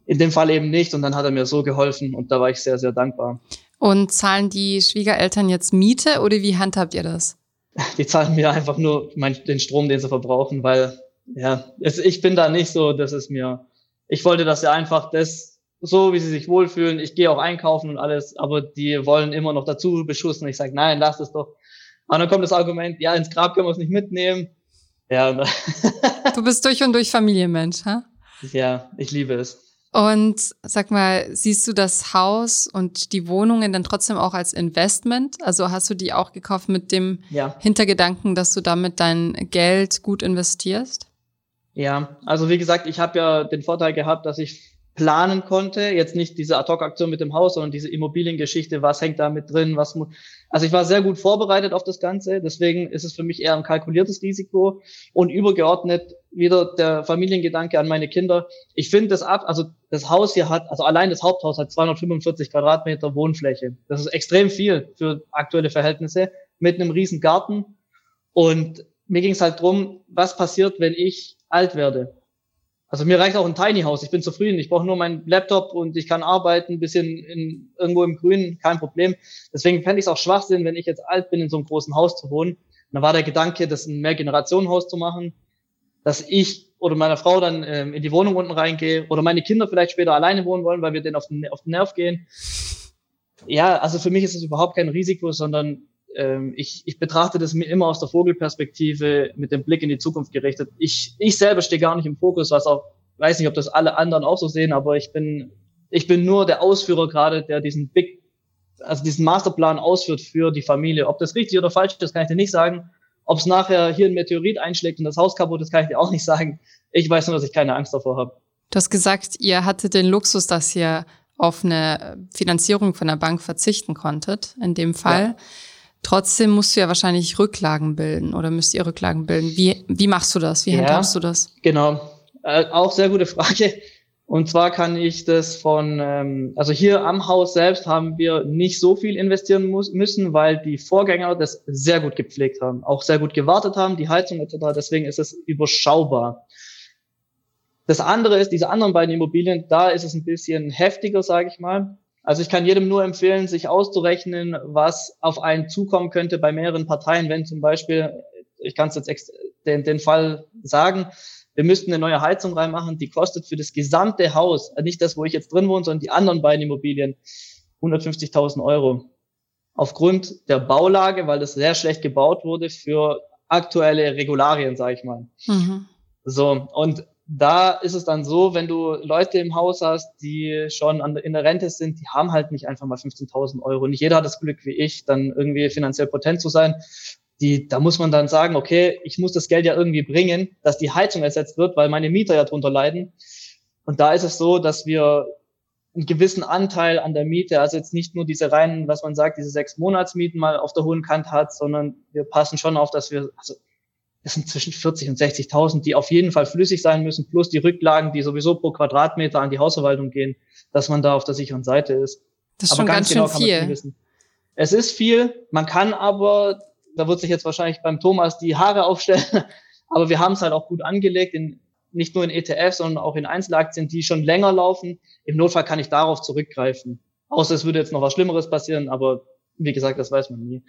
In dem Fall eben nicht. Und dann hat er mir so geholfen und da war ich sehr, sehr dankbar. Und zahlen die Schwiegereltern jetzt Miete oder wie handhabt ihr das? Die zahlen mir einfach nur mein, den Strom, den sie verbrauchen, weil, ja, es, ich bin da nicht so, das ist mir, ich wollte, dass sie einfach das so, wie sie sich wohlfühlen. Ich gehe auch einkaufen und alles, aber die wollen immer noch dazu beschussen. Ich sage, nein, lass es doch. Und dann kommt das Argument, ja, ins Grab können wir es nicht mitnehmen. Ja. du bist durch und durch Familienmensch, ha? Ja, ich liebe es. Und sag mal, siehst du das Haus und die Wohnungen dann trotzdem auch als Investment? Also hast du die auch gekauft mit dem ja. Hintergedanken, dass du damit dein Geld gut investierst? Ja, also wie gesagt, ich habe ja den Vorteil gehabt, dass ich planen konnte. Jetzt nicht diese Ad-Hoc-Aktion mit dem Haus, sondern diese Immobiliengeschichte, was hängt da mit drin, was muss. Also ich war sehr gut vorbereitet auf das Ganze, deswegen ist es für mich eher ein kalkuliertes Risiko und übergeordnet wieder der Familiengedanke an meine Kinder. Ich finde das ab, also das Haus hier hat, also allein das Haupthaus hat 245 Quadratmeter Wohnfläche. Das ist extrem viel für aktuelle Verhältnisse mit einem riesen Garten. Und mir ging es halt drum, was passiert, wenn ich alt werde? Also mir reicht auch ein Tiny House. Ich bin zufrieden. Ich brauche nur meinen Laptop und ich kann arbeiten, bisschen in, irgendwo im Grünen, kein Problem. Deswegen fände ich es auch Schwachsinn, wenn ich jetzt alt bin, in so einem großen Haus zu wohnen. Und da war der Gedanke, das ein Mehrgenerationenhaus zu machen, dass ich oder meine Frau dann ähm, in die Wohnung unten reingehe oder meine Kinder vielleicht später alleine wohnen wollen, weil wir denen auf den, auf den Nerv gehen. Ja, also für mich ist es überhaupt kein Risiko, sondern ähm, ich, ich betrachte das mir immer aus der Vogelperspektive mit dem Blick in die Zukunft gerichtet. Ich, ich selber stehe gar nicht im Fokus, was auch, weiß nicht, ob das alle anderen auch so sehen, aber ich bin, ich bin nur der Ausführer gerade, der diesen Big also diesen Masterplan ausführt für die Familie. Ob das richtig oder falsch ist, kann ich dir nicht sagen. Ob es nachher hier ein Meteorit einschlägt und das Haus kaputt ist, kann ich dir auch nicht sagen. Ich weiß nur, dass ich keine Angst davor habe. Du hast gesagt, ihr hattet den Luxus, dass ihr auf eine Finanzierung von der Bank verzichten konntet, in dem Fall. Ja. Trotzdem musst du ja wahrscheinlich Rücklagen bilden oder müsst ihr Rücklagen bilden. Wie, wie machst du das? Wie handhabst du das? Genau. Äh, auch sehr gute Frage. Und zwar kann ich das von, ähm, also hier am Haus selbst haben wir nicht so viel investieren muss, müssen, weil die Vorgänger das sehr gut gepflegt haben, auch sehr gut gewartet haben, die Heizung etc. Deswegen ist es überschaubar. Das andere ist, diese anderen beiden Immobilien, da ist es ein bisschen heftiger, sage ich mal. Also ich kann jedem nur empfehlen, sich auszurechnen, was auf einen zukommen könnte bei mehreren Parteien, wenn zum Beispiel, ich kann es jetzt den, den Fall sagen, wir müssten eine neue Heizung reinmachen, die kostet für das gesamte Haus, nicht das, wo ich jetzt drin wohne, sondern die anderen beiden Immobilien, 150.000 Euro. Aufgrund der Baulage, weil das sehr schlecht gebaut wurde für aktuelle Regularien, sage ich mal. Mhm. So, und da ist es dann so, wenn du Leute im Haus hast, die schon an, in der Rente sind, die haben halt nicht einfach mal 15.000 Euro. Nicht jeder hat das Glück wie ich, dann irgendwie finanziell potent zu sein die, da muss man dann sagen, okay, ich muss das Geld ja irgendwie bringen, dass die Heizung ersetzt wird, weil meine Mieter ja drunter leiden. Und da ist es so, dass wir einen gewissen Anteil an der Miete, also jetzt nicht nur diese reinen, was man sagt, diese sechs Monatsmieten mal auf der hohen Kante hat, sondern wir passen schon auf, dass wir, also es sind zwischen 40 und 60.000, die auf jeden Fall flüssig sein müssen, plus die Rücklagen, die sowieso pro Quadratmeter an die Hausverwaltung gehen, dass man da auf der sicheren Seite ist. Das ist aber schon ganz, ganz schön genau viel. Es ist viel, man kann aber da wird sich jetzt wahrscheinlich beim Thomas die Haare aufstellen. Aber wir haben es halt auch gut angelegt, in, nicht nur in ETFs, sondern auch in Einzelaktien, die schon länger laufen. Im Notfall kann ich darauf zurückgreifen. Außer es würde jetzt noch was Schlimmeres passieren, aber wie gesagt, das weiß man nie.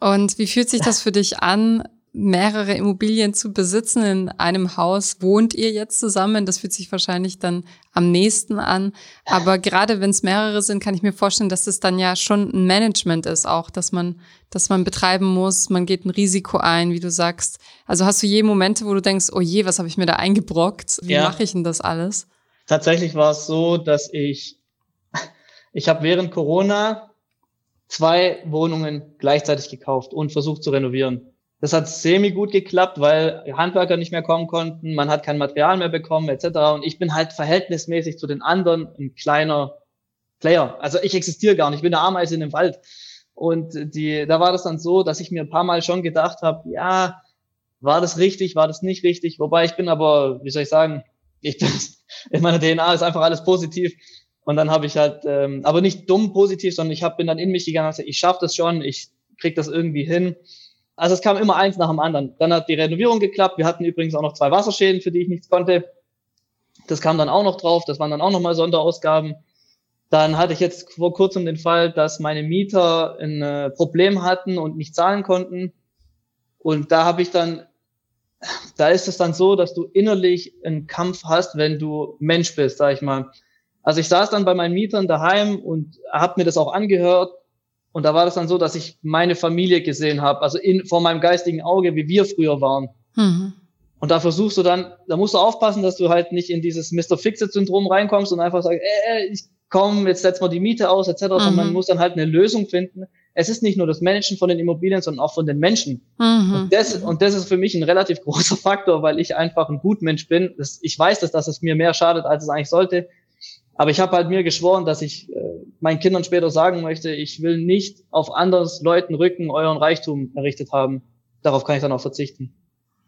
Und wie fühlt sich das für dich an, mehrere Immobilien zu besitzen. In einem Haus wohnt ihr jetzt zusammen. Das fühlt sich wahrscheinlich dann am nächsten an. Aber gerade wenn es mehrere sind, kann ich mir vorstellen, dass es dann ja schon ein Management ist, auch, dass man, dass man betreiben muss. Man geht ein Risiko ein, wie du sagst. Also hast du je Momente, wo du denkst, oh je, was habe ich mir da eingebrockt? Wie ja. mache ich denn das alles? Tatsächlich war es so, dass ich, ich habe während Corona zwei Wohnungen gleichzeitig gekauft und versucht zu renovieren. Das hat semi gut geklappt, weil Handwerker nicht mehr kommen konnten, man hat kein Material mehr bekommen etc. Und ich bin halt verhältnismäßig zu den anderen ein kleiner Player. Also ich existiere gar nicht, ich bin eine Ameise in dem Wald. Und die, da war das dann so, dass ich mir ein paar Mal schon gedacht habe, ja, war das richtig, war das nicht richtig? Wobei ich bin aber, wie soll ich sagen, ich bin, in meiner DNA ist einfach alles positiv. Und dann habe ich halt, ähm, aber nicht dumm positiv, sondern ich hab, bin dann in mich gegangen und gesagt, ich schaffe das schon, ich krieg das irgendwie hin. Also es kam immer eins nach dem anderen. Dann hat die Renovierung geklappt. Wir hatten übrigens auch noch zwei Wasserschäden, für die ich nichts konnte. Das kam dann auch noch drauf. Das waren dann auch nochmal Sonderausgaben. Dann hatte ich jetzt vor kurzem den Fall, dass meine Mieter ein äh, Problem hatten und nicht zahlen konnten. Und da habe ich dann, da ist es dann so, dass du innerlich einen Kampf hast, wenn du Mensch bist, sag ich mal. Also ich saß dann bei meinen Mietern daheim und habe mir das auch angehört und da war das dann so, dass ich meine Familie gesehen habe, also in, vor meinem geistigen Auge, wie wir früher waren. Mhm. Und da versuchst du dann, da musst du aufpassen, dass du halt nicht in dieses Mr. Fixit-Syndrom reinkommst und einfach sagst, äh, ich komm, jetzt setzen wir die Miete aus, etc., mhm. sondern man muss dann halt eine Lösung finden. Es ist nicht nur das Managen von den Immobilien, sondern auch von den Menschen. Mhm. Und, das, und das ist für mich ein relativ großer Faktor, weil ich einfach ein Gutmensch bin. Das, ich weiß, dass, dass es mir mehr schadet, als es eigentlich sollte. Aber ich habe halt mir geschworen, dass ich äh, meinen Kindern später sagen möchte, ich will nicht auf anders Leuten Rücken euren Reichtum errichtet haben. Darauf kann ich dann auch verzichten.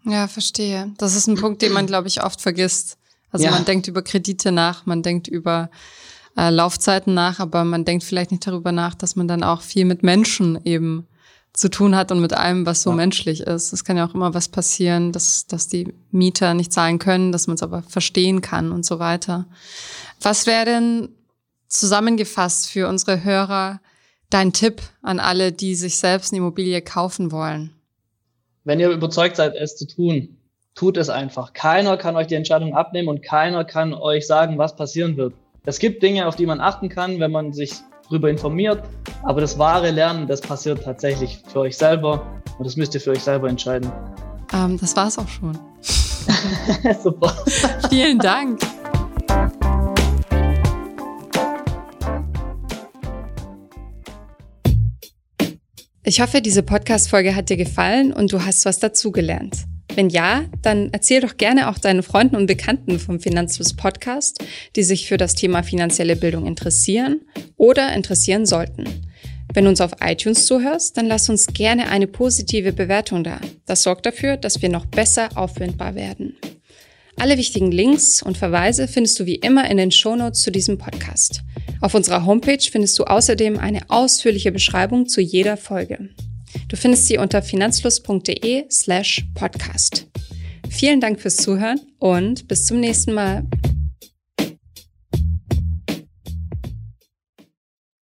Ja, verstehe. Das ist ein Punkt, den man, glaube ich, oft vergisst. Also ja. man denkt über Kredite nach, man denkt über äh, Laufzeiten nach, aber man denkt vielleicht nicht darüber nach, dass man dann auch viel mit Menschen eben zu tun hat und mit allem, was so ja. menschlich ist. Es kann ja auch immer was passieren, dass, dass die Mieter nicht zahlen können, dass man es aber verstehen kann und so weiter. Was wäre denn zusammengefasst für unsere Hörer dein Tipp an alle, die sich selbst eine Immobilie kaufen wollen? Wenn ihr überzeugt seid, es zu tun, tut es einfach. Keiner kann euch die Entscheidung abnehmen und keiner kann euch sagen, was passieren wird. Es gibt Dinge, auf die man achten kann, wenn man sich darüber informiert, aber das wahre Lernen, das passiert tatsächlich für euch selber und das müsst ihr für euch selber entscheiden. Ähm, das war's auch schon. Super. Vielen Dank. Ich hoffe, diese Podcast-Folge hat dir gefallen und du hast was dazugelernt. Wenn ja, dann erzähl doch gerne auch deinen Freunden und Bekannten vom Finanzfluss Podcast, die sich für das Thema finanzielle Bildung interessieren oder interessieren sollten. Wenn du uns auf iTunes zuhörst, dann lass uns gerne eine positive Bewertung da. Das sorgt dafür, dass wir noch besser auffindbar werden. Alle wichtigen Links und Verweise findest du wie immer in den Shownotes zu diesem Podcast. Auf unserer Homepage findest du außerdem eine ausführliche Beschreibung zu jeder Folge. Du findest sie unter finanzfluss.de slash podcast. Vielen Dank fürs Zuhören und bis zum nächsten Mal.